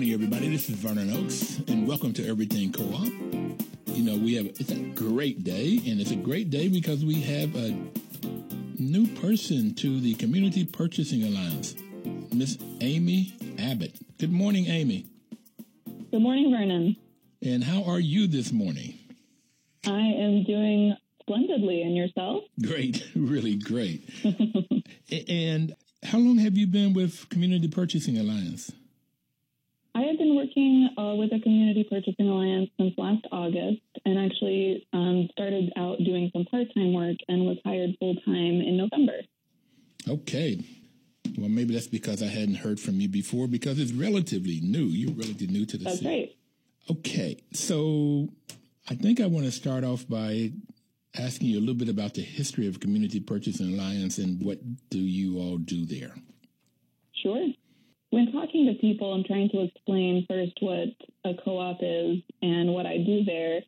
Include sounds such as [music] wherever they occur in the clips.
Morning, everybody. This is Vernon Oakes, and welcome to Everything Co-op. You know, we have it's a great day, and it's a great day because we have a new person to the Community Purchasing Alliance, Miss Amy Abbott. Good morning, Amy. Good morning, Vernon. And how are you this morning? I am doing splendidly, and yourself? Great, [laughs] really great. [laughs] and how long have you been with Community Purchasing Alliance? I have been working uh, with a Community Purchasing Alliance since last August and actually um, started out doing some part time work and was hired full time in November. Okay. Well, maybe that's because I hadn't heard from you before because it's relatively new. You're relatively new to the That's city. right. Okay. So I think I want to start off by asking you a little bit about the history of Community Purchasing Alliance and what do you all do there? Sure. When talking to people, I'm trying to explain first what a co op is and what I do there.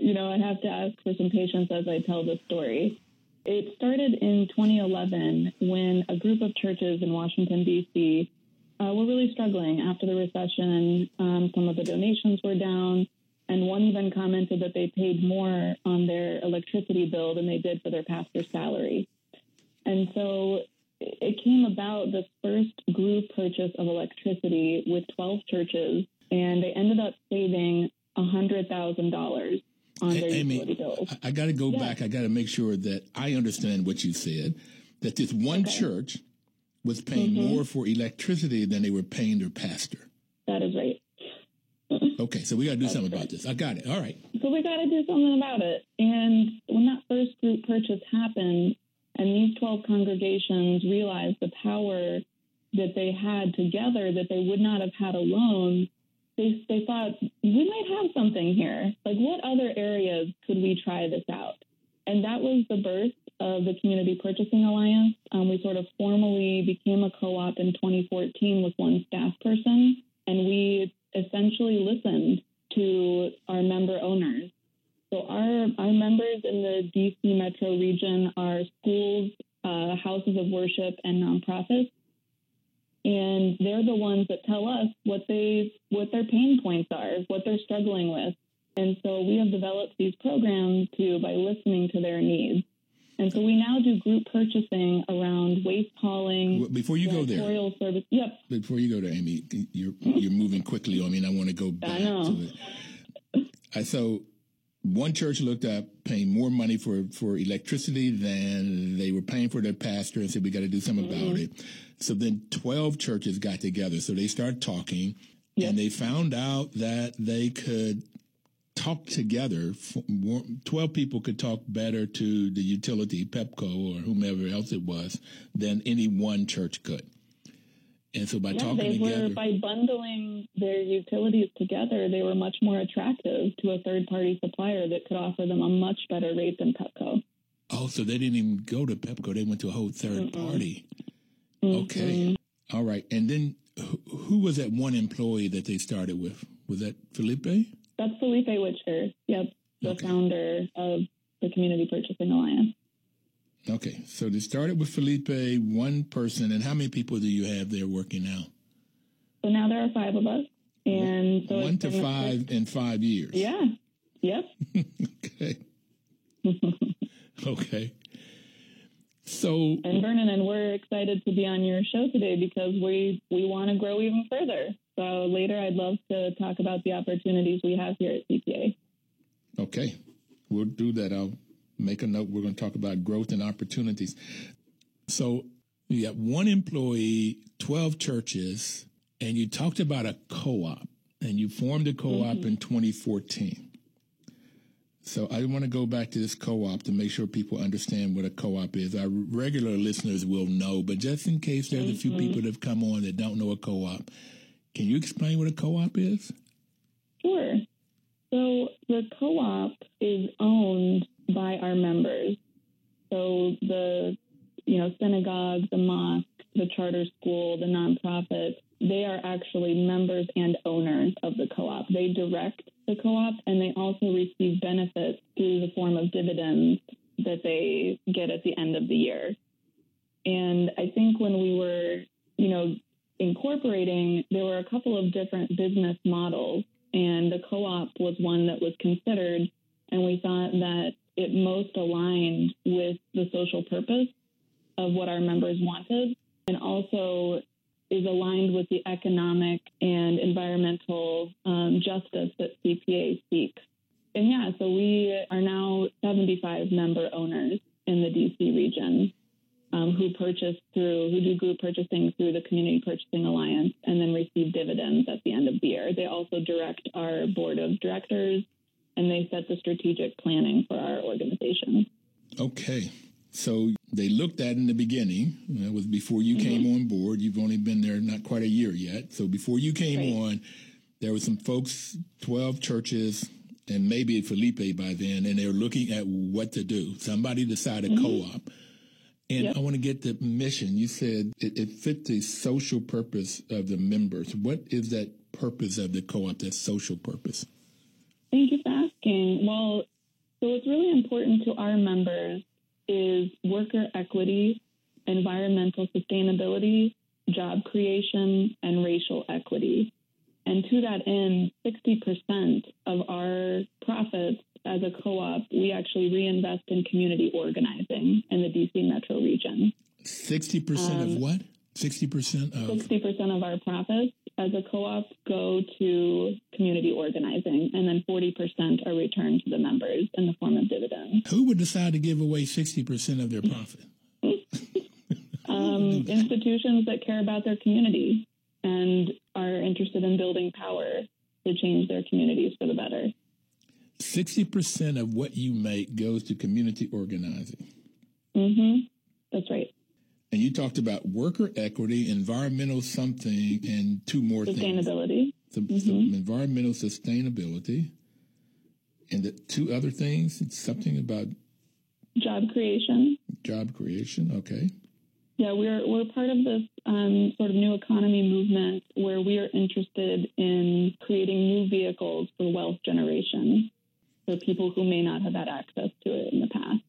You know, I have to ask for some patience as I tell the story. It started in 2011 when a group of churches in Washington, D.C. Uh, were really struggling after the recession. Um, some of the donations were down, and one even commented that they paid more on their electricity bill than they did for their pastor's salary. And so it came about this first group purchase of electricity with 12 churches, and they ended up saving $100,000 on their Amy, utility bills. I, I got to go Yeah. back. I got to make sure that I understand what you said. That this one church was paying Mm-hmm. more for electricity than they were paying their pastor. That is right. [laughs] Okay, so we got to do something about this. I got it. All right. So we got to do something about it. And when that first group purchase happened, and these 12 congregations realized the power that they had together that they would not have had alone, they, they thought, we might have something here. Like, what other areas could we try this out? And that was the birth of the Community Purchasing Alliance. Um, we sort of formally became a co op in 2014 with one staff person, and we essentially listened to our member owners. So our our members in the DC metro region are schools, uh, houses of worship, and nonprofits, and they're the ones that tell us what they what their pain points are, what they're struggling with, and so we have developed these programs to by listening to their needs. And so we now do group purchasing around waste hauling, Before you go there, service. Yep, before you go there, Amy, you're you're moving quickly on me, and I want to go back know. to it. I so one church looked up paying more money for for electricity than they were paying for their pastor, and said we got to do something about Mm-hmm. it. So then twelve churches got together, so they started talking, and they found out that they could talk together. Twelve people could talk better to the utility, Pepco or whomever else it was, than any one church could. And so by Yeah, talking they together, were by bundling their utilities together, they were much more attractive to a third party supplier that could offer them a much better rate than Pepco. oh, so they didn't even go to Pepco; they went to a whole 3rd party. Okay, all right. And then who, who was that one employee that they started with? Was that Felipe? That's Felipe Witchger. Yep, the Okay. founder of the Community Purchasing Alliance. Okay, so they started with Felipe, one person, and how many people do you have there working now? So now there are five of us, and so one to five in five years. Yeah. Yep. [laughs] Okay. okay. So And Vernon and we're excited to be on your show today because we we want to grow even further. So later, I'd love to talk about the opportunities we have here at CPA. Okay, we'll do that. I'll make a note. We're going to talk about growth and opportunities. So you got one employee, 12 churches, and you talked about a co op, and you formed a co op in 2014. So I want to go back to this co-op to make sure people understand what a co-op is. Our regular listeners will know, but just in case there's mm-hmm. a few mm-hmm. people that have come on that don't know a co-op, can you explain what a co-op is? Sure. So the co-op is owned by our members. So the you know synagogue, the mosque, the charter school, the nonprofit, they are actually members and owners of the co-op. They direct the co-op and they also receive benefits through the form of dividends that they get at the end of the year. And I think when we were, you know, incorporating, there were a couple of different business models and the co-op was one that was considered and we thought that it most aligned with the social purpose of what our members wanted and also is aligned with the economic and environmental um, justice that CPA seeks. And yeah, so we are now 75 member owners in the DC region um, who purchase through, who do group purchasing through the Community Purchasing Alliance and then receive dividends at the end of the year. They also direct our board of directors and they set the strategic planning for our organization. Okay. So they looked at in the beginning, that was before you mm-hmm. came on board. You've only been there not quite a year yet. So before you came right. on, there were some folks, 12 churches, and maybe Felipe by then, and they were looking at what to do. Somebody decided mm-hmm. co op. And yep. I want to get the mission. You said it, it fit the social purpose of the members. What is that purpose of the co op, that social purpose? Thank you for asking. Well, so what's really important to our members is worker equity, environmental sustainability, job creation, and racial equity. And to that end, 60% of our profits as a co op, we actually reinvest in community organizing in the DC metro region. 60% um, of what? 60% of? 60% of our profits as a co-op go to community organizing, and then 40% are returned to the members in the form of dividends. Who would decide to give away 60% of their profit? [laughs] um, institutions that care about their community and are interested in building power to change their communities for the better. 60% of what you make goes to community organizing. Mm-hmm. That's right. And you talked about worker equity, environmental something, and two more sustainability. things. Sustainability. Mm-hmm. environmental sustainability. And the two other things, it's something about job creation. Job creation, okay. Yeah, we're we're part of this um, sort of new economy movement where we are interested in creating new vehicles for wealth generation for people who may not have had access to it in the past,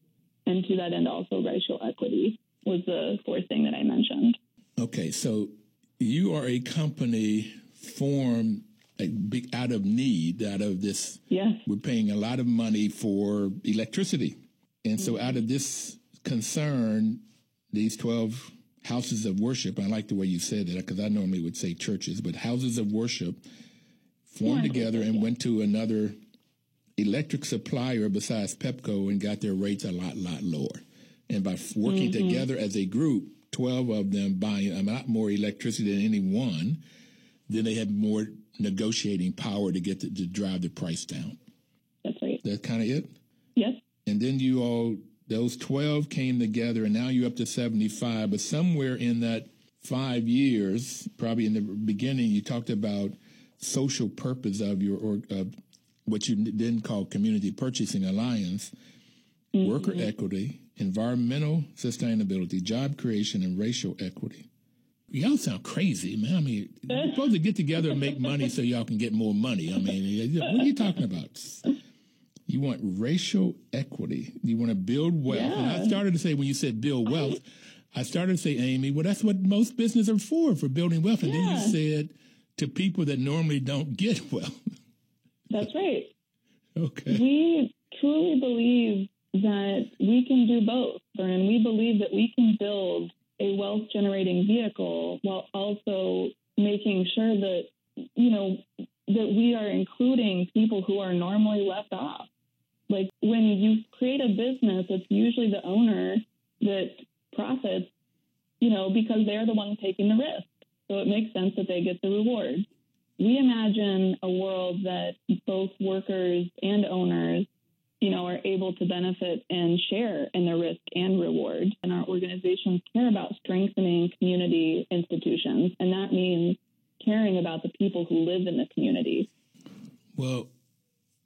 and to that end, also racial equity was the fourth thing that I mentioned. Okay, so you are a company formed big out of need, out of this. Yes. We're paying a lot of money for electricity. And so, out of this concern, these 12 houses of worship, I like the way you said that because I normally would say churches, but houses of worship formed yeah, together and went to another electric supplier besides Pepco and got their rates a lot, lot lower. And by working mm-hmm. together as a group, 12 of them buying a lot more electricity than any one, then they have more negotiating power to get to, to drive the price down. That's right. That's kind of it? Yes. And then you all, those 12 came together and now you're up to 75. But somewhere in that five years, probably in the beginning, you talked about social purpose of your, or of what you then call Community Purchasing Alliance, mm-hmm. worker equity, environmental sustainability, job creation, and racial equity. Y'all sound crazy, man. I mean, you're [laughs] supposed to get together and make money so y'all can get more money. I mean, [laughs] what are you talking about? You want racial equity. You want to build wealth. Yeah. And I started to say, when you said build wealth, I started to say, Amy, well, that's what most businesses are for, for building wealth. And yeah. then you said to people that normally don't get [laughs] wealth. That's right. Okay. We truly believe that we can do both, and we believe that we can build a wealth generating vehicle while also making sure that, you know, that we are including people who are normally left off. Like when you create a business, it's usually the owner that profits, you know, because they're the one taking the risk. So it makes sense that they get the reward. We imagine a world that both workers and owners you know, are able to benefit and share in the risk and reward. And our organizations care about strengthening community institutions. And that means caring about the people who live in the community. Well,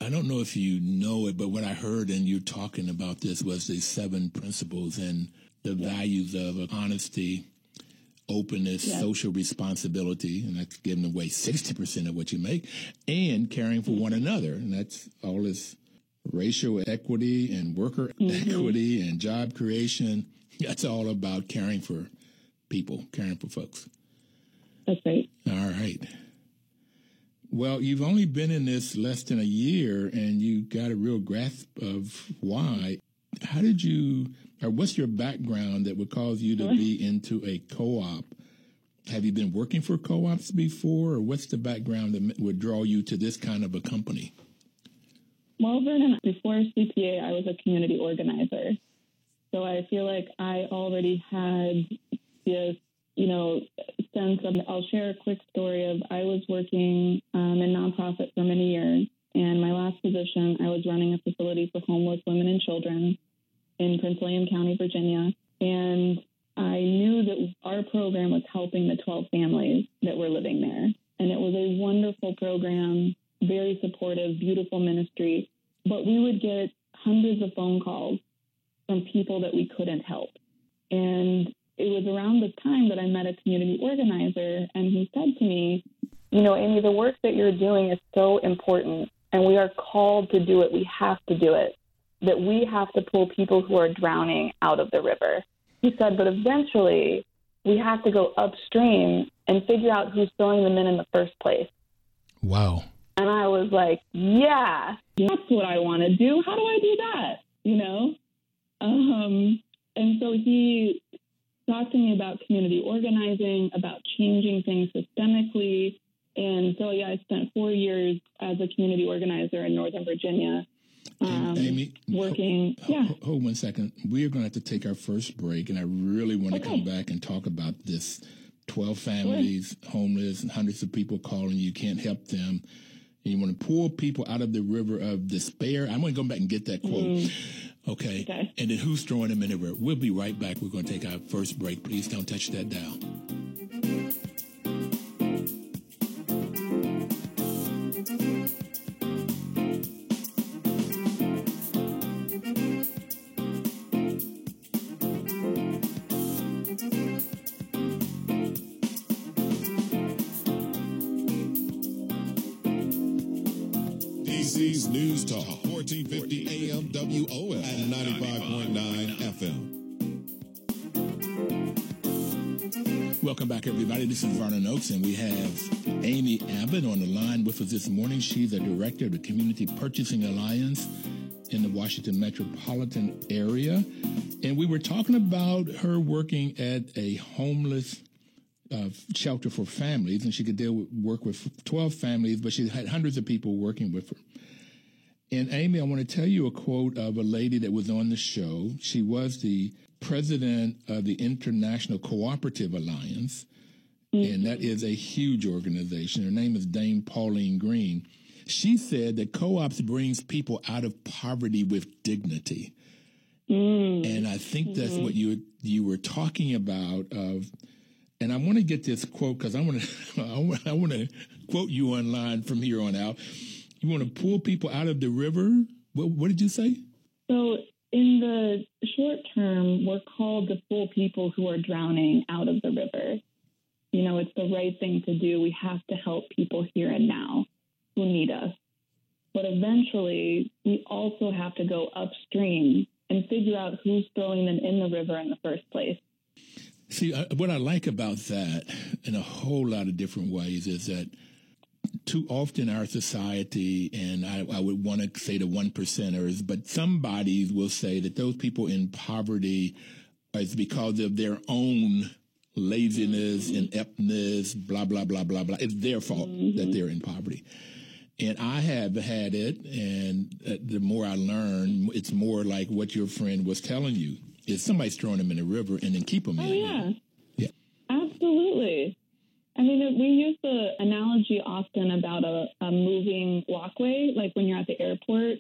I don't know if you know it, but what I heard and you talking about this was the seven principles and the yeah. values of honesty, openness, yeah. social responsibility, and that's giving away 60% of what you make, and caring for one another. And that's all this racial equity and worker mm-hmm. equity and job creation. [laughs] That's all about caring for people, caring for folks. That's right. All right. Well, you've only been in this less than a year and you got a real grasp of why. How did you, or what's your background that would cause you to be [laughs] into a co op? Have you been working for co ops before, or what's the background that would draw you to this kind of a company? Well, Vernon, before CPA, I was a community organizer. So I feel like I already had this, you know, sense of, I'll share a quick story of I was working um, in nonprofit for many years. And my last position, I was running a facility for homeless women and children in Prince William County, Virginia. And I knew that our program was helping the 12 families that were living there. And it was a wonderful program very supportive, beautiful ministry. But we would get hundreds of phone calls from people that we couldn't help. And it was around this time that I met a community organizer, and he said to me, You know, Amy, the work that you're doing is so important, and we are called to do it. We have to do it. That we have to pull people who are drowning out of the river. He said, But eventually, we have to go upstream and figure out who's throwing them in in the first place. Wow. And I was like, yeah, that's what I want to do. How do I do that? You know? Um, and so he talked to me about community organizing, about changing things systemically. And so, yeah, I spent four years as a community organizer in Northern Virginia. Um, Amy, working. Hold, yeah. Hold one second. We are going to have to take our first break, and I really want to okay. come back and talk about this 12 families, sure. homeless, and hundreds of people calling you can't help them and you want to pull people out of the river of despair. I'm going to go back and get that quote. Mm. Okay. okay. And then who's throwing them in the river? We'll be right back. We're going to take our first break. Please don't touch that dial. And we have Amy Abbott on the line with us this morning. She's the director of the Community Purchasing Alliance in the Washington metropolitan area. And we were talking about her working at a homeless uh, shelter for families, and she could deal with, work with 12 families, but she had hundreds of people working with her. And Amy, I want to tell you a quote of a lady that was on the show. She was the president of the International Cooperative Alliance, mm-hmm. and that is a huge organization. Her name is Dame Pauline Green. She said that co-ops brings people out of poverty with dignity. Mm-hmm. And I think that's mm-hmm. what you you were talking about of and I want to get this quote because I want to [laughs] I want to quote you online from here on out. You want to pull people out of the river? What, what did you say? So, in the short term, we're called to pull people who are drowning out of the river. You know, it's the right thing to do. We have to help people here and now who need us. But eventually, we also have to go upstream and figure out who's throwing them in the river in the first place. See, what I like about that in a whole lot of different ways is that too often our society, and I, I would want to say the one percenters, but some bodies will say that those people in poverty is because of their own laziness, and ineptness, blah, blah, blah, blah, blah. It's their fault mm-hmm. that they're in poverty. And I have had it, and uh, the more I learn, it's more like what your friend was telling you. Is somebody's throwing them in the river and then keep them oh, in. yeah. Yeah. Absolutely. I mean, we use the analogy often about a, a moving walkway, like when you're at the airport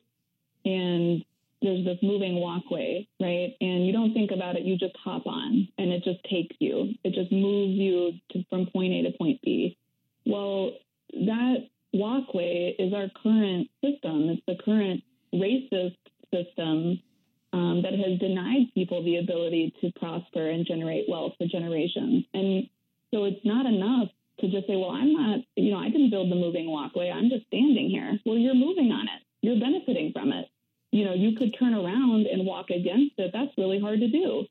and there's this moving walkway, right? And you don't think about it, you just hop on and it just takes you. It just moves you to, from point A to point B. Well, that walkway is our current system. It's the current racist system um, that has denied people the ability to prosper and generate wealth for generations. And so it's not enough to just say, well, I'm not, you know, I didn't build the moving walkway. I'm just standing here. Well, you're moving on it. You're benefiting from it. You know, you could turn against it. That's really hard to do.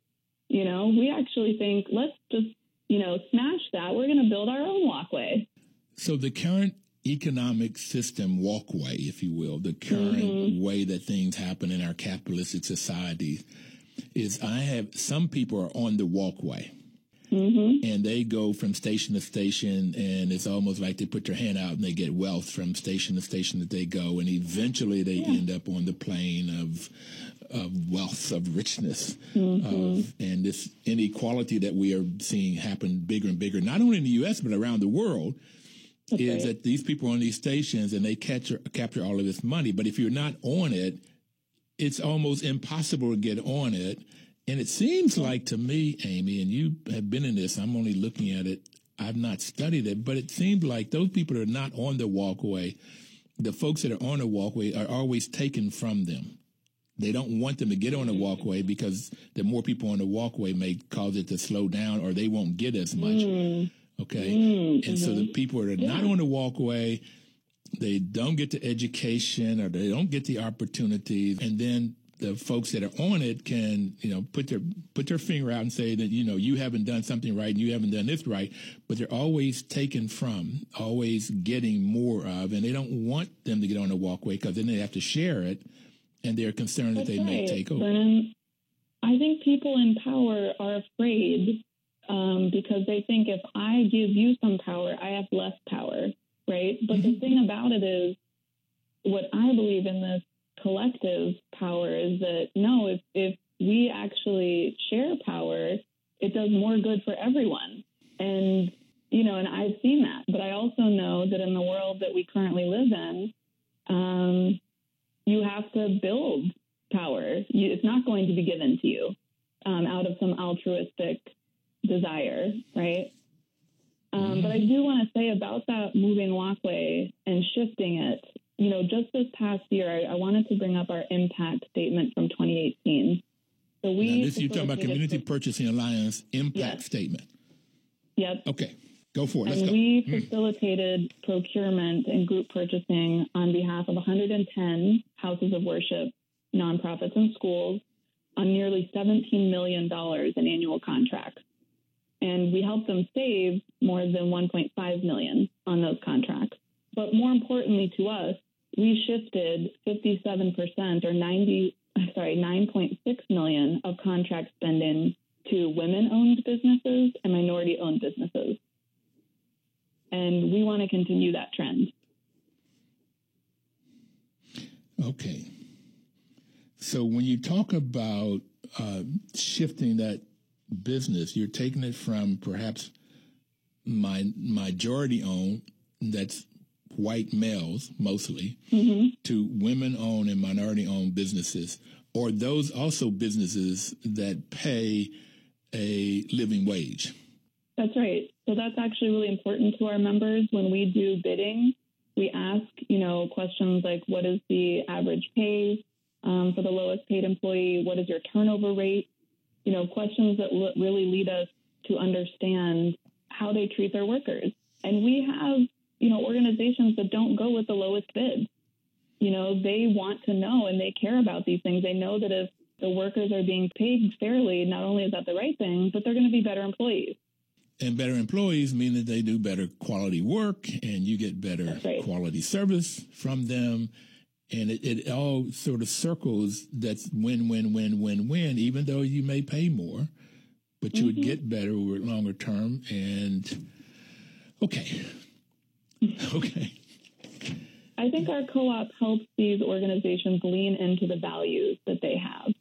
You know, we actually think, let's just, you know, smash that. We're going to build our own walkway. So the current economic system walkway, if you will, the current mm-hmm. way that things happen in our capitalistic society is I have some people are on the walkway. Mm-hmm. And they go from station to station, and it's almost like they put their hand out and they get wealth from station to station that they go, and eventually they yeah. end up on the plane of of wealth, of richness, mm-hmm. of, and this inequality that we are seeing happen bigger and bigger, not only in the U.S. but around the world. Is that these people are on these stations and they capture capture all of this money, but if you're not on it, it's almost impossible to get on it. And it seems like to me, Amy, and you have been in this. I'm only looking at it. I've not studied it, but it seems like those people that are not on the walkway, the folks that are on the walkway are always taken from them. They don't want them to get on the walkway because the more people on the walkway may cause it to slow down or they won't get as much. Mm. Okay. Mm-hmm. And so the mm-hmm. people that are yeah. not on the walkway, they don't get the education or they don't get the opportunities. And then the folks that are on it can, you know, put their put their finger out and say that, you know, you haven't done something right and you haven't done this right, but they're always taken from, always getting more of, and they don't want them to get on the walkway because then they have to share it, and they're concerned That's that they right. may take over. I think people in power are afraid um, because they think if I give you some power, I have less power, right? But mm-hmm. the thing about it is, what I believe in this collective power is that no, if, if we actually share power, it does more good for everyone. And, you know, and I've seen that. But I also know that in the world that we currently live in, um, you have to build power. You, it's not going to be given to you um, out of some altruistic desire, right? Um, but I do want to say about that moving walkway and shifting it. You know, just this past year, I, I wanted to bring up our impact statement from 2018. So we. Now this, you're talking about Community Purchasing Alliance impact yes. statement. Yep. Okay. Go for it. Let's and go. we mm. facilitated procurement and group purchasing on behalf of 110 houses of worship, nonprofits, and schools on nearly $17 million in annual contracts and we helped them save more than 1.5 million on those contracts. But more importantly to us, we shifted 57% or 90 sorry 9.6 million of contract spending to women-owned businesses and minority-owned businesses. And we want to continue that trend. Okay. So when you talk about uh, shifting that business. You're taking it from perhaps my majority owned, that's white males mostly, mm-hmm. to women owned and minority owned businesses, or those also businesses that pay a living wage. That's right. So that's actually really important to our members when we do bidding. We ask, you know, questions like what is the average pay um, for the lowest paid employee? What is your turnover rate? you know, questions that l- really lead us to understand how they treat their workers. And we have, you know, organizations that don't go with the lowest bid. You know, they want to know and they care about these things. They know that if the workers are being paid fairly, not only is that the right thing, but they're going to be better employees. And better employees mean that they do better quality work and you get better right. quality service from them. And it, it all sort of circles. That's win win win win win even though you may pay more but you mm-hmm. would get better over longer term. And okay. [laughs] Okay. I think our co-op helps these organizations lean into the values that they have.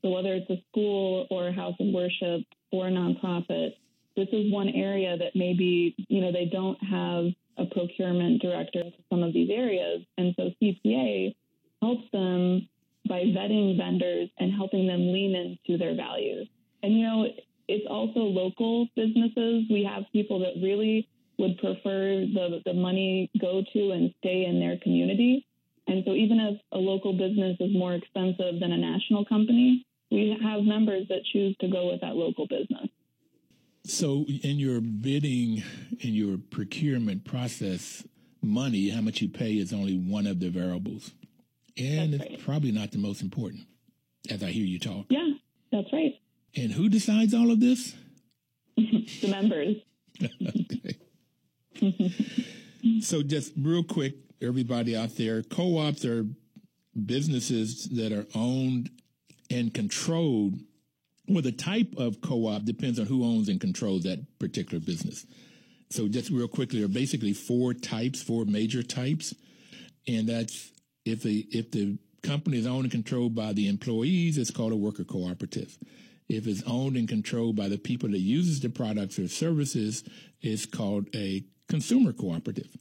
So whether it's a school or a house of worship or a nonprofit this is one area that maybe you know they don't have a procurement director into some of these areas. And so CPA helps them by vetting vendors and helping them lean into their values. And, you know, it's also local businesses. We have people that really would prefer the, the money go to and stay in their community. And so even if a local business is more expensive than a national company, we have members that choose to go with that local business. So in your bidding, in your procurement process, money, how much you pay is only one of the variables. And That's it's right. probably not the most important, as I hear you talk. Yeah, that's right. And who decides all of this? [laughs] The members. okay. [laughs] so just real quick, everybody out there, co-ops are businesses that are owned and controlled. Well, the type of co-op depends on who owns and controls that particular business. So just real quickly, there are basically four types, four major types, and that's if the if the company is owned and controlled by the employees, it's called a worker cooperative. If it's owned and controlled by the people that uses the products or services, it's called a consumer cooperative.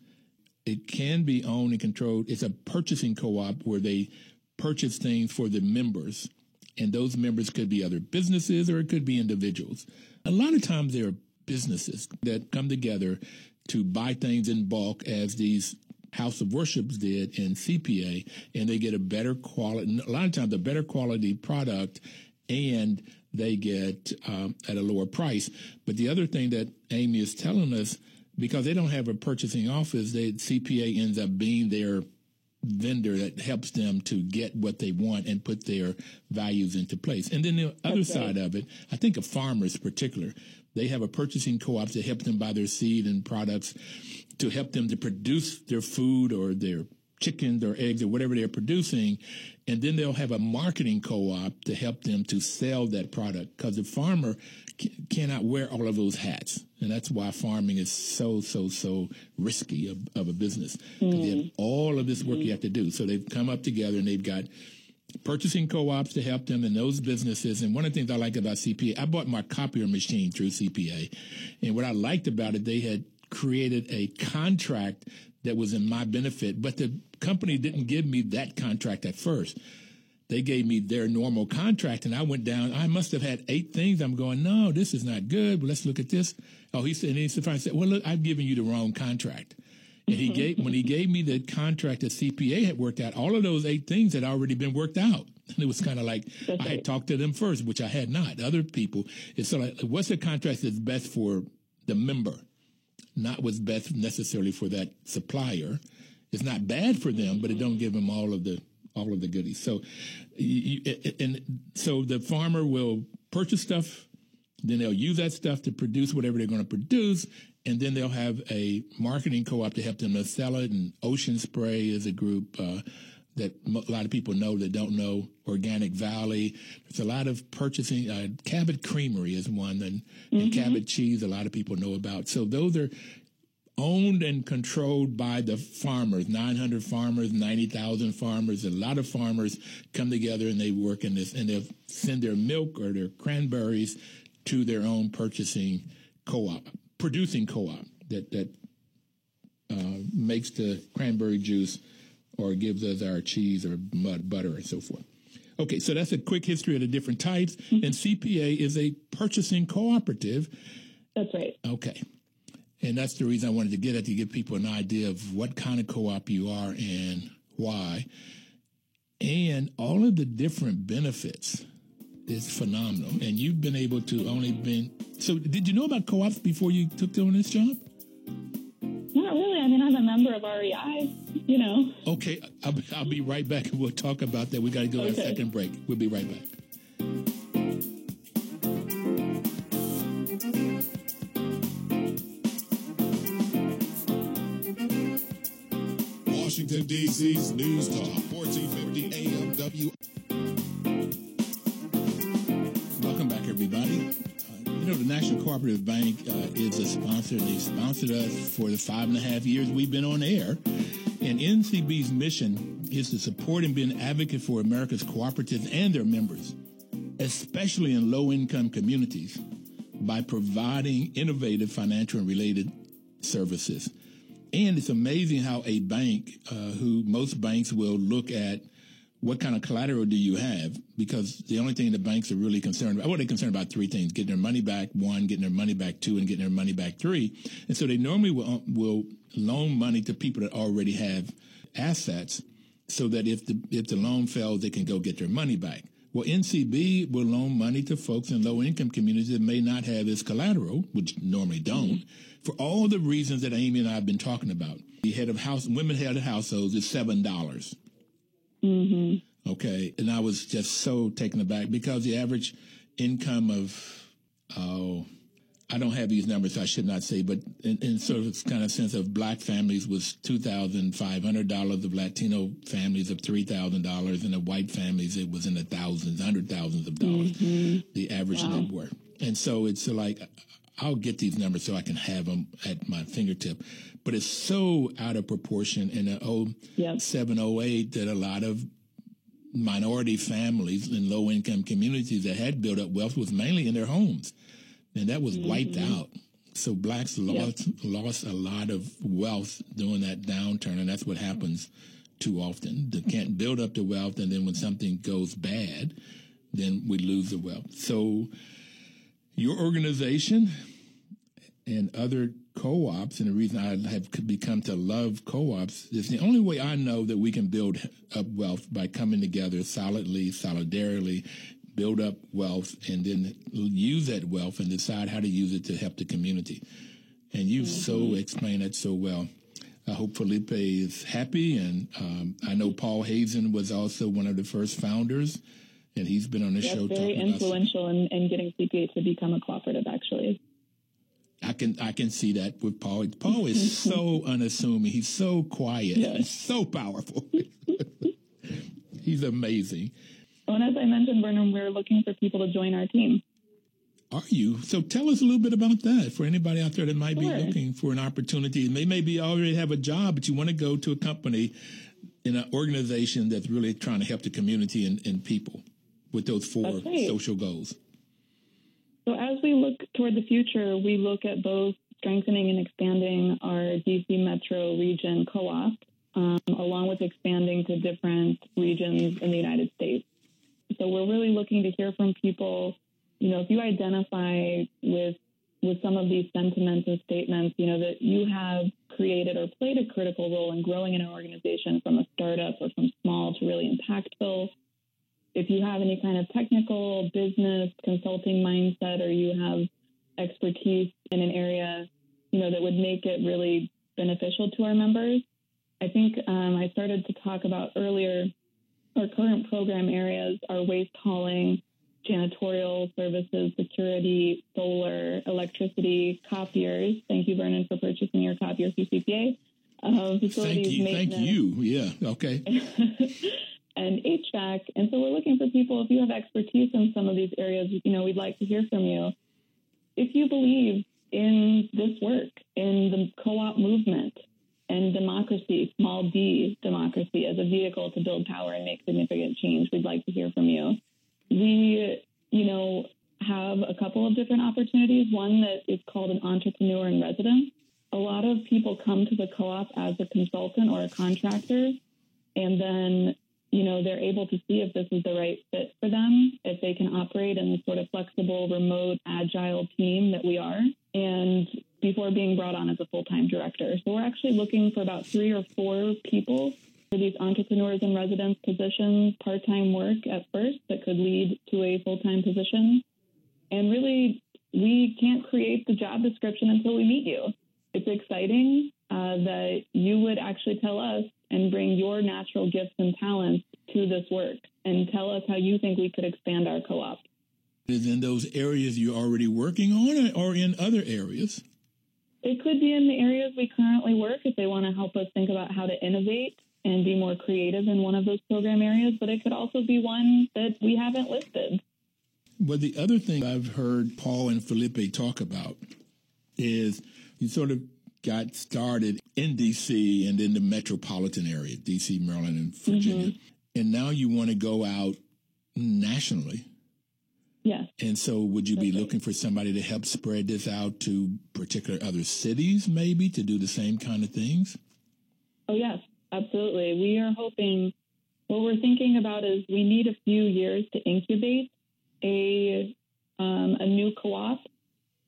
It can be owned and controlled. It's a purchasing co-op where they purchase things for the members, and those members could be other businesses or it could be individuals. A lot of times there are businesses that come together to buy things in bulk as these house of worships did in CPA, and they get a better quality, a lot of times a better quality product, and they get um, at a lower price. But the other thing that Amy is telling us, because they don't have a purchasing office, they CPA ends up being their vendor that helps them to get what they want and put their values into place. And then the other That's side of it, I think of farmers in particular, they have a purchasing co-op to help them buy their seed and products to help them to produce their food or their chickens or eggs or whatever they're producing. And then they'll have a marketing co-op to help them to sell that product because the farmer c- cannot wear all of those hats. And that's why farming is so, so, so risky of, of a business because you have mm. all of this work you have to do. So they've come up together and they've got purchasing co-ops to help them in those businesses. And one of the things I like about CPA, I bought my copier machine through CPA. And what I liked about it, they had created a contract that was in my benefit, but the company didn't give me that contract at first. They gave me their normal contract and I went down. I must have had eight things. I'm going, no, this is not good. But let's look at this. Oh, he said, and he said, I said, well, look, I've given you the wrong contract. And he [laughs] gave when he gave me the contract that CPA had worked out, all of those eight things had already been worked out. [laughs] And it was kind of like That's I had right. talked to them first, which I had not. Other people, it's sort of like, what's the contract that's best for the member, not what's best necessarily for that supplier. It's not bad for them, but it don't give them all of the all of the goodies. So, you, and so the farmer will purchase stuff then they'll use that stuff to produce whatever they're going to produce, and then they'll have a marketing co-op to help them to sell it. And Ocean Spray is a group uh, that a lot of people know that don't know. Organic Valley. There's a lot of purchasing. Uh, Cabot Creamery is one, and, and Cabot Cheese a lot of people know about. So those are owned and controlled by the farmers 900 farmers 90,000 farmers a lot of farmers come together and they work in this and they'll send their milk or their cranberries to their own purchasing co-op producing co-op that that uh, makes the cranberry juice or gives us our cheese or mud butter and so forth okay so that's a quick history of the different types and cpa is a purchasing cooperative That's right. Okay. And that's the reason I wanted to get at to give people an idea of what kind of co-op you are and why. And all of the different benefits is phenomenal. And you've been able to only been so did you know about co-ops before you took on this job? Not really. I mean, I'm a member of REI, you know. Okay, I'll, be- I'll be right back and we'll talk about that. We got to go to a second break. We'll be right back. Washington, D.C.'s News Talk, 1450 AM W. Welcome back, everybody. Uh, you know, the National Cooperative Bank uh, is a sponsor. They sponsored us for the five and a half years we've been on air. And NCB's mission is to support and be an advocate for America's cooperatives and their members, especially in low income communities, by providing innovative financial and related services. And it's amazing how a bank, uh, who most banks will look at what kind of collateral do you have? Because the only thing the banks are really concerned about, well, they're concerned about three things: getting their money back, one, getting their money back, two, and getting their money back, three. And so they normally will, will loan money to people that already have assets, so that if the if the loan fails, they can go get their money back. Well, NCB will loan money to folks in low income communities that may not have as collateral, which normally don't, for all the reasons that Amy and I have been talking about. The head of house, women head of households is seven dollars. Mm-hmm. Okay. And I was just so taken aback because the average income of, oh, I don't have these numbers, so I should not say, but in, in sort of kind of sense of black families was $2,500, of Latino families of $3,000, and of white families it was in the thousands, hundred thousands of dollars, Mm-hmm. the average Wow. net worth. And so it's like, I'll get these numbers so I can have them at my fingertip. But it's so out of proportion in the oh, Yep. 708 that a lot of minority families in low income communities that had built up wealth was mainly in their homes. And that was wiped mm-hmm. out. So blacks lost, lost a lot of wealth during that downturn. And that's what happens too often. They can't build up the wealth. And then when something goes bad, then we lose the wealth. So your organization and other co-ops, and the reason I have become to love co-ops is the only way I know that we can build up wealth by coming together solidly, solidarily, build up wealth, and then use that wealth and decide how to use it to help the community. And you've so explained it so well. I hope Felipe is happy, and um, I know Paul Hazen was also one of the first founders, and he's been on the That's show very influential in, in getting CPA to become a cooperative, actually. I can I can see that with Paul. Paul is [laughs] so unassuming. He's so quiet. He's so powerful. [laughs] He's amazing. And as I mentioned, Vernon, we're looking for people to join our team. Are you? So tell us a little bit about that for anybody out there that might Sure. be looking for an opportunity. And they maybe already have a job, but you want to go to a company in an organization that's really trying to help the community and, and people with those four right. social goals. So as we look toward the future, we look at both strengthening and expanding our DC metro region co-op, um, along with expanding to different regions in the United States. So we're really looking to hear from people. You know, if you identify with with some of these sentiments and statements, you know, that you have created or played a critical role in growing an organization from a startup or from small to really impactful. If you have any kind of technical, business, consulting mindset, or you have expertise in an area, you know, that would make it really beneficial to our members. I think um, I started to talk about earlier our current program areas are waste hauling, janitorial services, security, solar, electricity, copiers. Thank you, Vernon, for purchasing your copier through CPA. Uh, facilities Thank you. Thank you. Yeah. Okay. [laughs] and HVAC. And so we're looking for people, if you have expertise in some of these areas, you know, we'd like to hear from you. If you believe in this work, in the co-op movement and democracy, small d democracy as a vehicle to build power and make significant change, we'd like to hear from you. We, you know, have a couple of different opportunities. One that is called an entrepreneur in residence. A lot of people come to the co-op as a consultant or a contractor, and then you know they're able to see if this is the right fit for them, if they can operate in the sort of flexible, remote, agile team that we are, and before being brought on as a full-time director. So we're actually looking for about three or four people for these entrepreneurs in residence positions, part-time work at first that could lead to a full-time position. And really, we can't create the job description until we meet you. It's exciting uh, that you would actually tell us and bring your natural gifts and talents to this work and tell us how you think we could expand our co-op. Is in those areas you're already working on or in other areas? It could be in the areas we currently work if they want to help us think about how to innovate and be more creative in one of those program areas, but it could also be one that we haven't listed. But the other thing I've heard Paul and Felipe talk about is you sort of got started in D.C. and in the metropolitan area, D.C., Maryland, and Virginia. And now you want to go out nationally. Yes. And so would you be That's right. looking for somebody to help spread this out to particular other cities, maybe, to do the same kind of things? Oh, yes, absolutely. We are hoping what we're thinking about is we need a few years to incubate a um, a new co-op.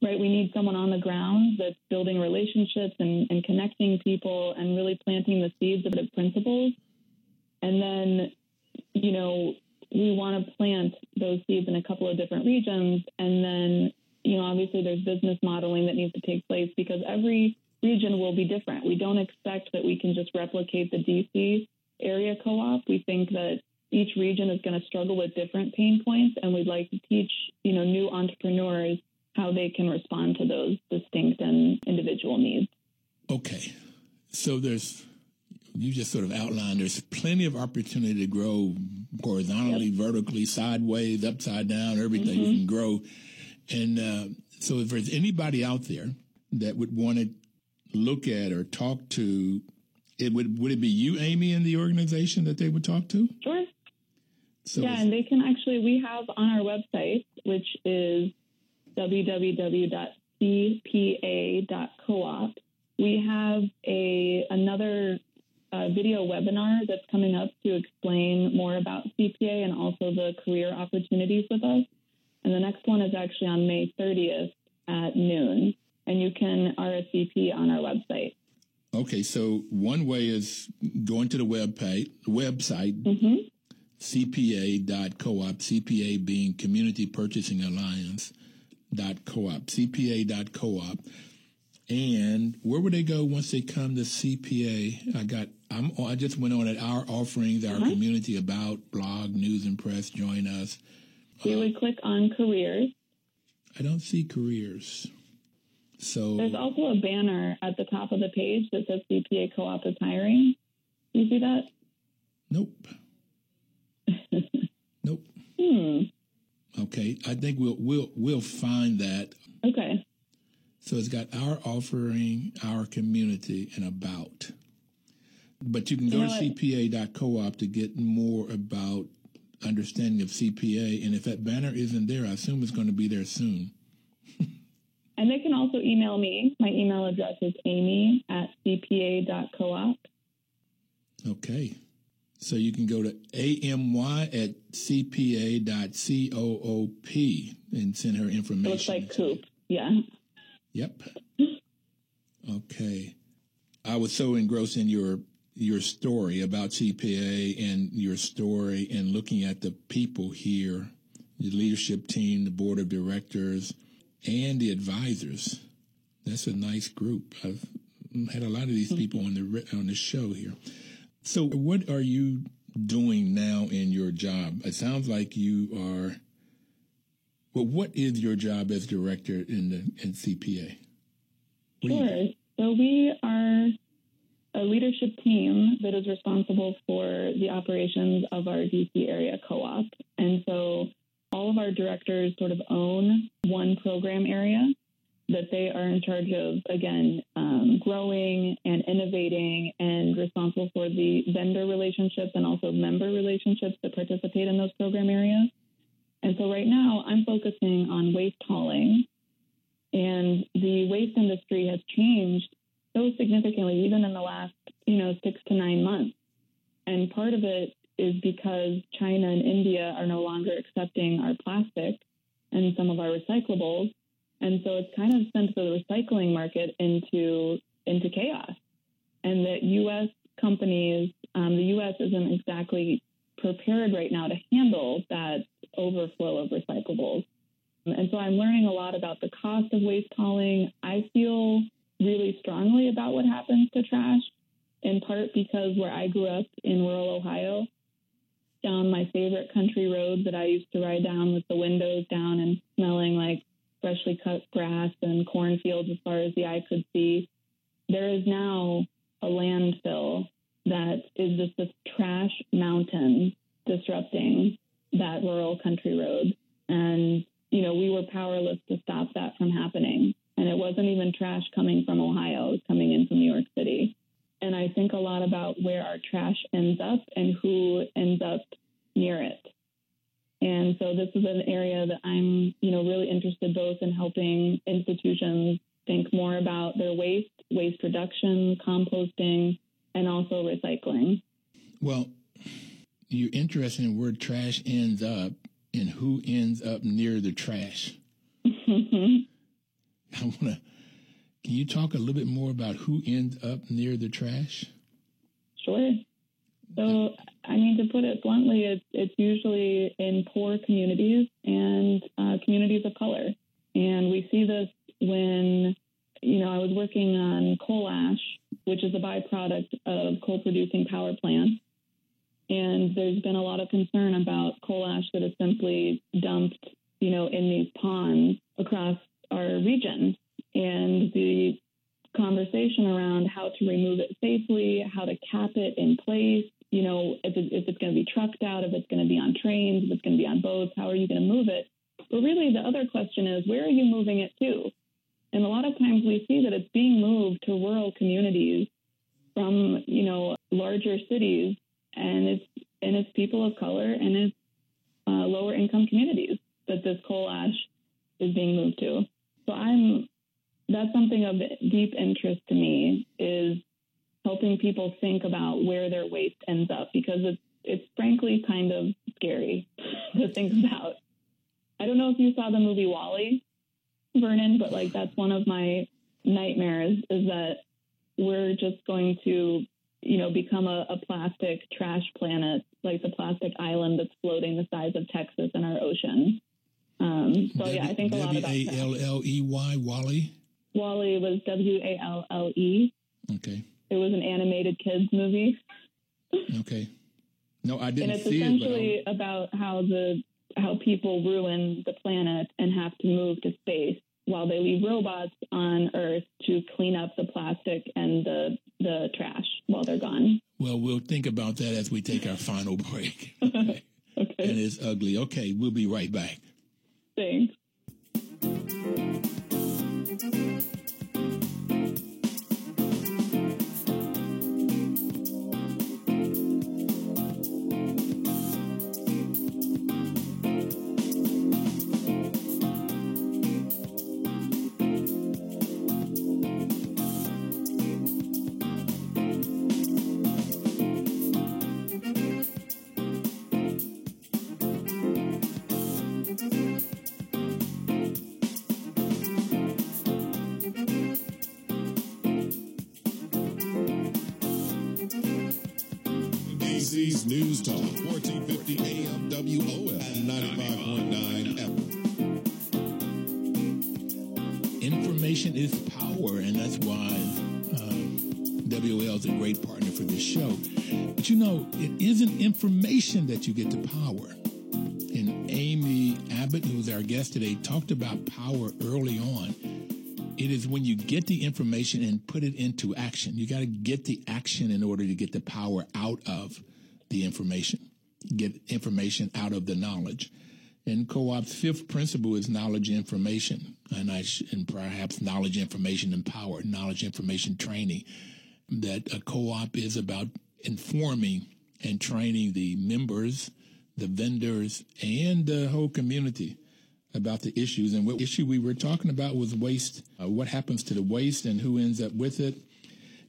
Right, we need someone on the ground that's building relationships and, and connecting people and really planting the seeds of the principles. And then, you know, we want to plant those seeds in a couple of different regions. And then, you know, obviously there's business modeling that needs to take place because every region will be different. We don't expect that we can just replicate the DC area co-op. We think that each region is going to struggle with different pain points, and we'd like to teach, you know, new entrepreneurs how they can respond to those distinct and individual needs. Okay, so there's you just sort of outlined there's plenty of opportunity to grow horizontally, yep. vertically, sideways, upside down, everything mm-hmm. you can grow. And uh, so, if there's anybody out there that would want to look at or talk to, it would would it be you, Amy, in the organization that they would talk to? Sure. So yeah, and they can actually we have on our website, which is www.cpa.coop. We have a another uh, video webinar that's coming up to explain more about CPA and also the career opportunities with us. And the next one is actually on May 30th at noon and you can RSVP on our website. Okay, so one way is going to the web page, website, mm-hmm. cpa.coop, CPA being Community Purchasing Alliance dot coop, cpa.coop. And where would they go once they come to CPA? I got, I'm, I just went on at our offerings, our uh-huh. community about blog, news and press, join us. You uh, would click on careers. I don't see careers. So there's also a banner at the top of the page that says CPA Co-op is hiring. Do you see that? Nope. [laughs] nope. Hmm. Okay, I think we'll we'll we'll find that. Okay. So it's got our offering, our community, and about. But you can go you to cpa.coop to get more about understanding of CPA. And if that banner isn't there, I assume it's going to be there soon. [laughs] And they can also email me. My email address is amy at cpa.coop. Okay. So you can go to amy at cpa.coop and send her information. It looks like Coop. Yeah. Yep. Okay. I was so engrossed in your your story about CPA and your story and looking at the people here, the leadership team, the board of directors, and the advisors. That's a nice group. I've had a lot of these hmm. people on the on the show here. So, what are you doing now in your job? It sounds like you are. Well, what is your job as director in the in CPA? Sure. So we are a leadership team that is responsible for the operations of our DC area co-op, and so all of our directors sort of own one program area that they are in charge of, again, um, growing and innovating and responsible for the vendor relationships and also member relationships that participate in those program areas. And so right now I'm focusing on waste hauling. And the waste industry has changed so significantly, even in the last, you know, six to nine months. And part of it is because China and India are no longer accepting our plastic and some of our recyclables. And so it's kind of sent the recycling market into into chaos. And that U.S. companies, um, the U.S. isn't exactly prepared right now to handle that overflow of recyclables. And so I'm learning a lot about the cost of waste hauling. I feel really strongly about what happens to trash, in part because where I grew up in rural Ohio, down my favorite country road that I used to ride down with the windows down and smelling like freshly cut grass and cornfields as far as the eye could see. There is now a landfill that is just this trash mountain disrupting that rural country road. And, you know, we were powerless to stop that from happening. And it wasn't even trash coming from Ohio, it was coming in from New York City. And I think a lot about where our trash ends up and who ends up near it. And so this is an area that I'm, you know, really interested both in helping institutions think more about their waste, waste reduction, composting, and also recycling. Well, you're interested in where trash ends up and who ends up near the trash. [laughs] I want to. Can you talk a little bit more about who ends up near the trash? Sure. So, I mean, to put it bluntly, it's, it's usually in poor communities and uh, communities of color. And we see this when, you know, I was working on coal ash, which is a byproduct of coal producing power plants. And there's been a lot of concern about coal ash that is simply dumped, you know, in these ponds across our region. And the conversation around how to remove it safely, how to cap it in place, you know, if, it, if it's going to be trucked out, if it's going to be on trains, if it's going to be on boats, how are you going to move it? But really, the other question is, where are you moving it to? And a lot of times we see that it's being moved to rural communities from, you know, larger cities, and it's and it's people of color and it's uh, lower income communities that this coal ash is being moved to. So I'm that's something of deep interest to me is helping people think about where their waste ends up because it's it's frankly kind of scary [laughs] to think about. I don't know if you saw the movie WALL-E, Vernon, but like that's one of my nightmares is that we're just going to, you know, become a, a plastic trash planet, like the plastic island that's floating the size of Texas in our ocean. Um, so yeah, I think a lot about W A L L E Y WALL-E. WALL-E was W A L L E. Okay. It was an animated kids movie. Okay. No, I didn't and it's see it. essentially about how the how people ruin the planet and have to move to space while they leave robots on Earth to clean up the plastic and the the trash while they're gone. Well, we'll think about that as we take our final [laughs] break. Okay. [laughs] Okay, And it's ugly. Okay, we'll be right back. thanks. 1450 AM WOL and 95.9 FM. Information is power, and that's why um, WL is a great partner for this show. But you know, it isn't information that you get to power. And Amy Abbott, who's our guest today, talked about power early on. It is when you get the information and put it into action. You got to get the action in order to get the power out of the information, get information out of the knowledge. And co-op's fifth principle is knowledge information, and I sh- and perhaps knowledge information and power, knowledge information training. That a co-op is about informing and training the members, the vendors, and the whole community about the issues. And what issue we were talking about was waste. Uh, what happens to the waste and who ends up with it?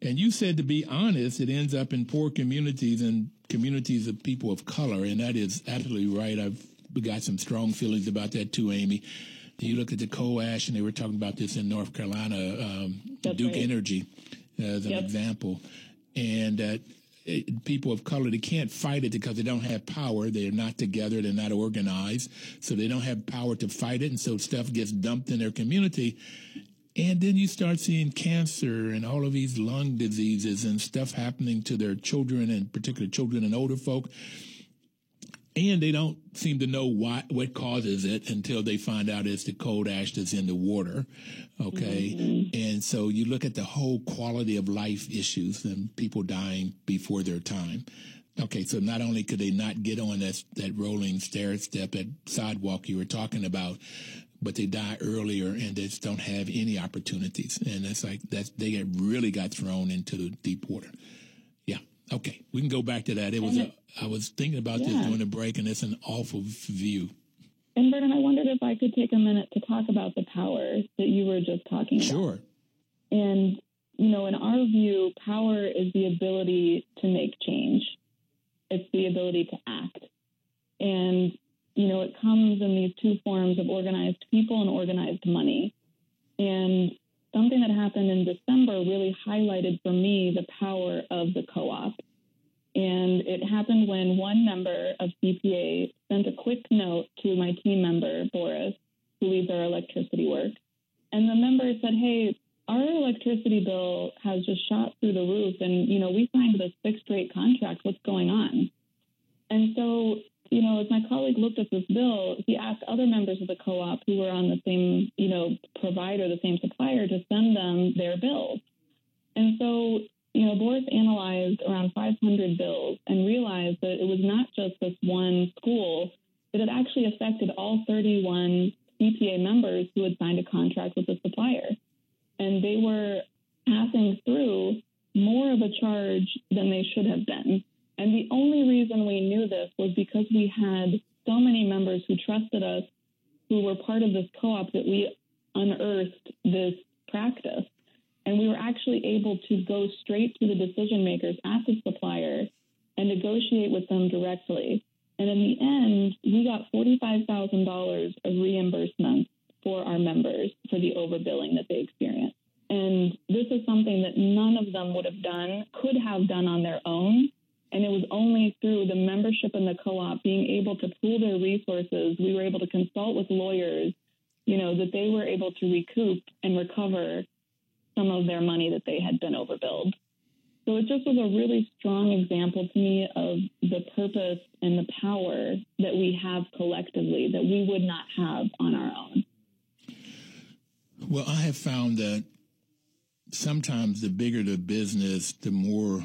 And you said, to be honest, it ends up in poor communities and communities of people of color, and that is absolutely right. I've got some strong feelings about that too, Amy. You look at the coal ash, and they were talking about this in North Carolina, um, Duke right. Energy as an Yep. example, and that it, people of color they can't fight it because they don't have power. They're not together. They're not organized, so they don't have power to fight it, and so stuff gets dumped in their community. And then you start seeing cancer and all of these lung diseases and stuff happening to their children, and particular children and older folk. And they don't seem to know why, what causes it until they find out it's the coal ash that's in the water. Okay. Mm-hmm. And so you look at the whole quality of life issues and people dying before their time. Okay. So not only could they not get on that, that rolling stair step, that sidewalk you were talking about, but they die earlier and they just don't have any opportunities. And it's like that they get really got thrown into the deep water. Yeah. Okay. We can go back to that. It was, a, I was thinking about this during the break and it's an awful view. And Vernon, I wondered if I could take a minute to talk about the power that you were just talking about. Sure. And, you know, in our view, power is the ability to make change. it's the ability to act. And, you know, it comes in these two forms of organized people and organized money. And something that happened in December really highlighted for me the power of the co op. And it happened when one member of CPA sent a quick note to my team member, Boris, who leads our electricity work. And the member said, Hey, our electricity bill has just shot through the roof. And, you know, we signed this fixed rate contract. What's going on? And so, you know, as my colleague looked at this bill, he asked other members of the co op who were on the same, you know, provider, the same supplier, to send them their bills. And so, you know, Boris analyzed around 500 bills and realized that it was not just this one school, that it actually affected all 31 CPA members who had signed a contract with the supplier and they were passing through more of a charge than they should have been. And the only reason we knew this was because we had so many members who trusted us, who were part of this co op, that we unearthed this practice. And we were actually able to go straight to the decision makers at the supplier and negotiate with them directly. And in the end, we got $45,000 of reimbursement for our members for the overbilling that they experienced. And this is something that none of them would have done, could have done on their own. And it was only through the membership in the co op being able to pool their resources, we were able to consult with lawyers, you know, that they were able to recoup and recover some of their money that they had been overbilled. So it just was a really strong example to me of the purpose and the power that we have collectively that we would not have on our own. Well, I have found that sometimes the bigger the business, the more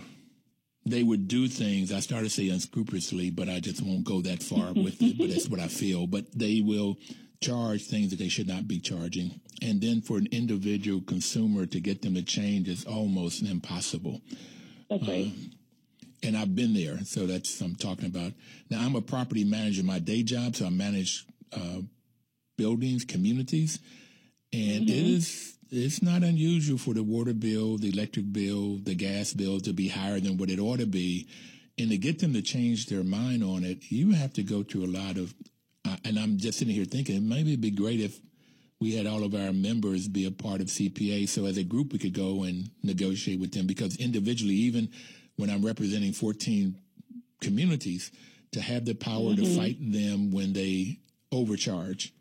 they would do things. I started to say unscrupulously, but I just won't go that far with it. But that's what I feel. But they will charge things that they should not be charging. And then for an individual consumer to get them to change is almost impossible. That's right. Uh, and I've been there, so that's what I'm talking about. Now I'm a property manager in my day job, so I manage uh, buildings, communities, and mm-hmm. it is it's not unusual for the water bill, the electric bill, the gas bill to be higher than what it ought to be. And to get them to change their mind on it, you have to go through a lot of, uh, and I'm just sitting here thinking, maybe it'd be great if we had all of our members be a part of CPA. So as a group, we could go and negotiate with them because individually, even when I'm representing 14 communities, to have the power mm-hmm. to fight them when they overcharge,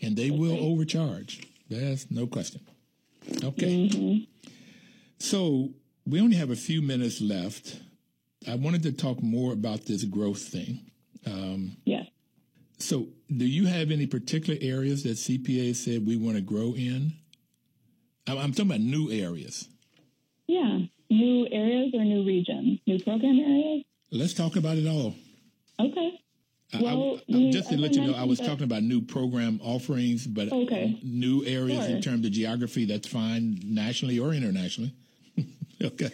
and they will overcharge. There's no question. Okay. Mm-hmm. So we only have a few minutes left. I wanted to talk more about this growth thing. Um, yes. So, do you have any particular areas that CPA said we want to grow in? I'm talking about new areas. Yeah, new areas or new regions, new program areas. Let's talk about it all. Okay. Well, I, I, just to let you know, I was talking about new program offerings, but okay. new areas sure. in terms of geography, that's fine nationally or internationally. [laughs] okay.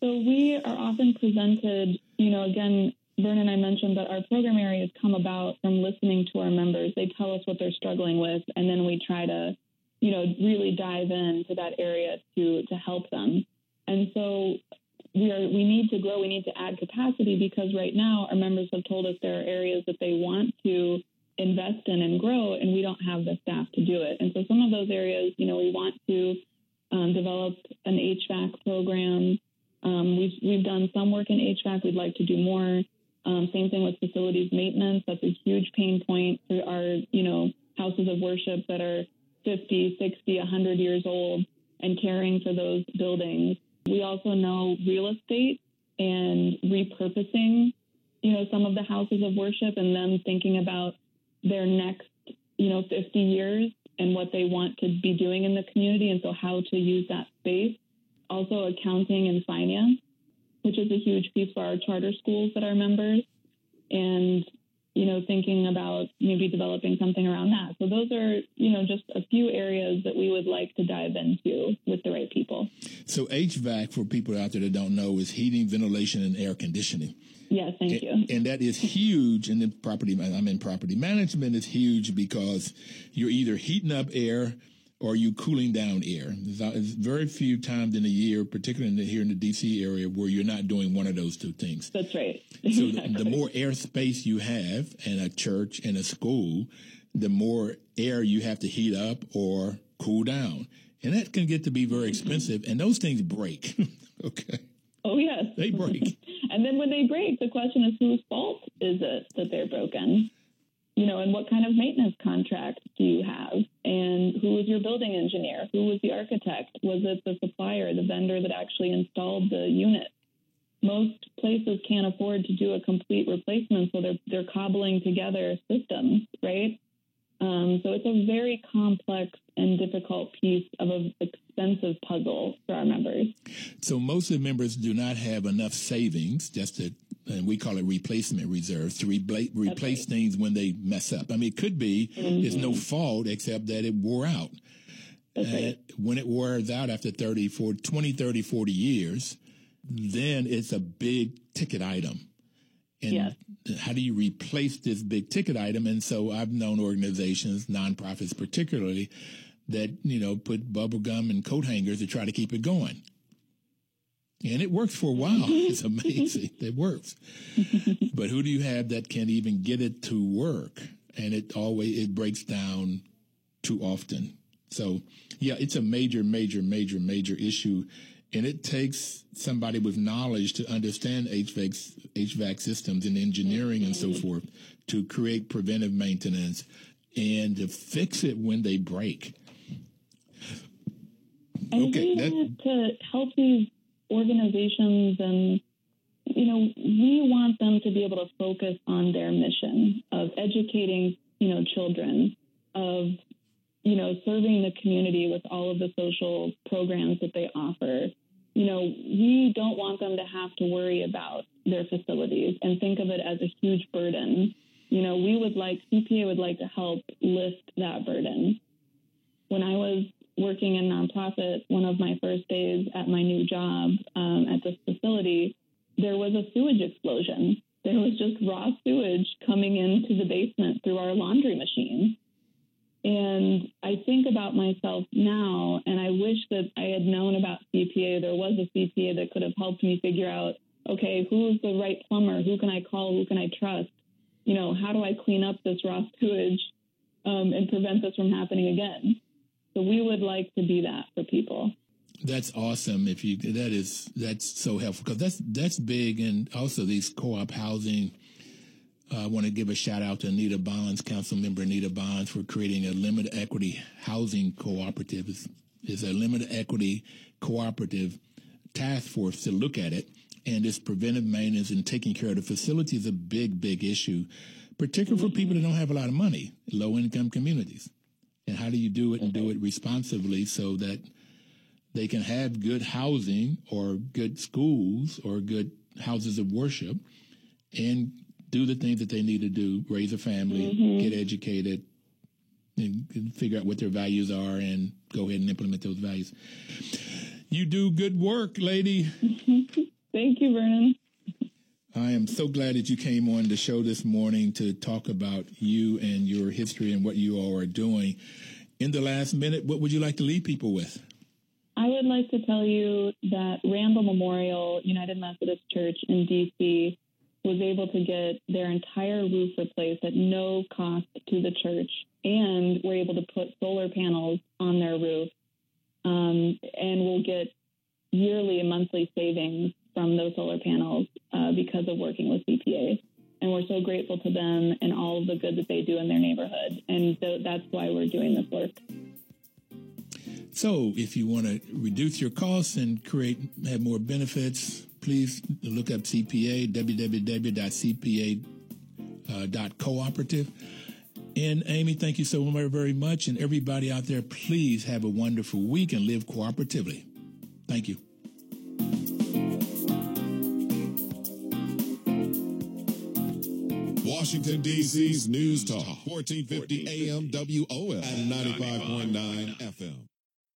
So we are often presented, you know, again, Vernon, I mentioned that our program areas come about from listening to our members. They tell us what they're struggling with, and then we try to, you know, really dive into that area to to help them. And so we are we need to grow we need to add capacity because right now our members have told us there are areas that they want to invest in and grow and we don't have the staff to do it. And so some of those areas you know we want to um, develop an hvac program. Um, we've, we've done some work in hvac we'd like to do more. Um, same thing with facilities maintenance. That's a huge pain point for our you know houses of worship that are 50 60 100 years old and caring for those buildings we also know real estate and repurposing, you know, some of the houses of worship and them thinking about their next, you know, 50 years and what they want to be doing in the community. And so how to use that space. Also accounting and finance, which is a huge piece for our charter schools that are members. And you know, thinking about maybe developing something around that. So those are, you know, just a few areas that we would like to dive into with the right people. So HVAC, for people out there that don't know, is heating, ventilation, and air conditioning. Yes, thank and, you. And that is huge. And then property, I'm in property management is huge because you're either heating up air or are you cooling down air? There's very few times in a year, particularly in the, here in the DC area, where you're not doing one of those two things. That's right. [laughs] So exactly. the, the more air space you have in a church and a school, the more air you have to heat up or cool down. And that can get to be very expensive. And those things break. [laughs] okay. Oh, yes. They break. [laughs] and then when they break, the question is whose fault is it that they're broken? You know, and what kind of maintenance contract do you have? And who was your building engineer? Who was the architect? Was it the supplier, the vendor that actually installed the unit? Most places can't afford to do a complete replacement, so they're they're cobbling together systems, right? Um, so it's a very complex and difficult piece of an expensive puzzle for our members. So most of the members do not have enough savings just to and we call it replacement reserves to replace okay. things when they mess up. I mean, it could be mm-hmm. there's no fault except that it wore out. Okay. when it wears out after 30, 40, 20, 30, 40 years, then it's a big ticket item. And yes. how do you replace this big ticket item? And so I've known organizations, nonprofits particularly, that, you know, put bubble gum and coat hangers to try to keep it going. And it works for a while. Mm-hmm. [laughs] It's amazing. it works. [laughs] but who do you have that can even get it to work? And it always it breaks down too often. So yeah, it's a major, major, major, major issue. And it takes somebody with knowledge to understand HVAC, HVAC systems and engineering and so mm-hmm. forth to create preventive maintenance and to fix it when they break. And okay, that, to help these organizations and you know we want them to be able to focus on their mission of educating you know children of you know serving the community with all of the social programs that they offer. You know we don't want them to have to worry about their facilities and think of it as a huge burden. You know we would like cpa would like to help lift that burden. When i was working in nonprofit, one of my first days at my new job um, at this facility, there was a sewage explosion. There was just raw sewage coming into the basement through our laundry machine. And I think about myself now, and I wish that I had known about CPA. There was a CPA that could have helped me figure out, okay, who's the right plumber? Who can I call? Who can I trust? You know, how do I clean up this raw sewage um, and prevent this from happening again? So we would like to be that for people. That's awesome. If you that is that's so helpful because that's that's big, and also these co-op housing. Uh, I want to give a shout out to Anita Bonds, Council Member Anita Bonds, for creating a limited equity housing cooperative. It's, it's a limited equity cooperative task force to look at it, and this preventive maintenance and taking care of the facility is a big, big issue, particularly for people that don't have a lot of money, low income communities and how do you do it and do it responsibly so that they can have good housing or good schools or good houses of worship and do the things that they need to do raise a family mm-hmm. get educated and, and figure out what their values are and go ahead and implement those values. You do good work lady. [laughs] Thank you vernon I am so glad that you came on the show this morning to talk about you and your history and what you all are doing. In the last minute, what would you like to leave people with? I would like to tell you that Randall Memorial United Methodist Church in DC was able to get their entire roof replaced at no cost to the church and were able to put solar panels on their roof um, and will get yearly and monthly savings from those solar panels uh, because of working with CPA. And we're so grateful to them and all of the good that they do in their neighborhood. And so that's why we're doing this work. So, if you want to reduce your costs and create have more benefits, please look up CPA www.cpa.cooperative. And Amy, thank you so very much. And everybody out there, please have a wonderful week and live cooperatively. Thank you. Washington, D.C.'s News Talk, 1450 AM WOL and 95.9 FM.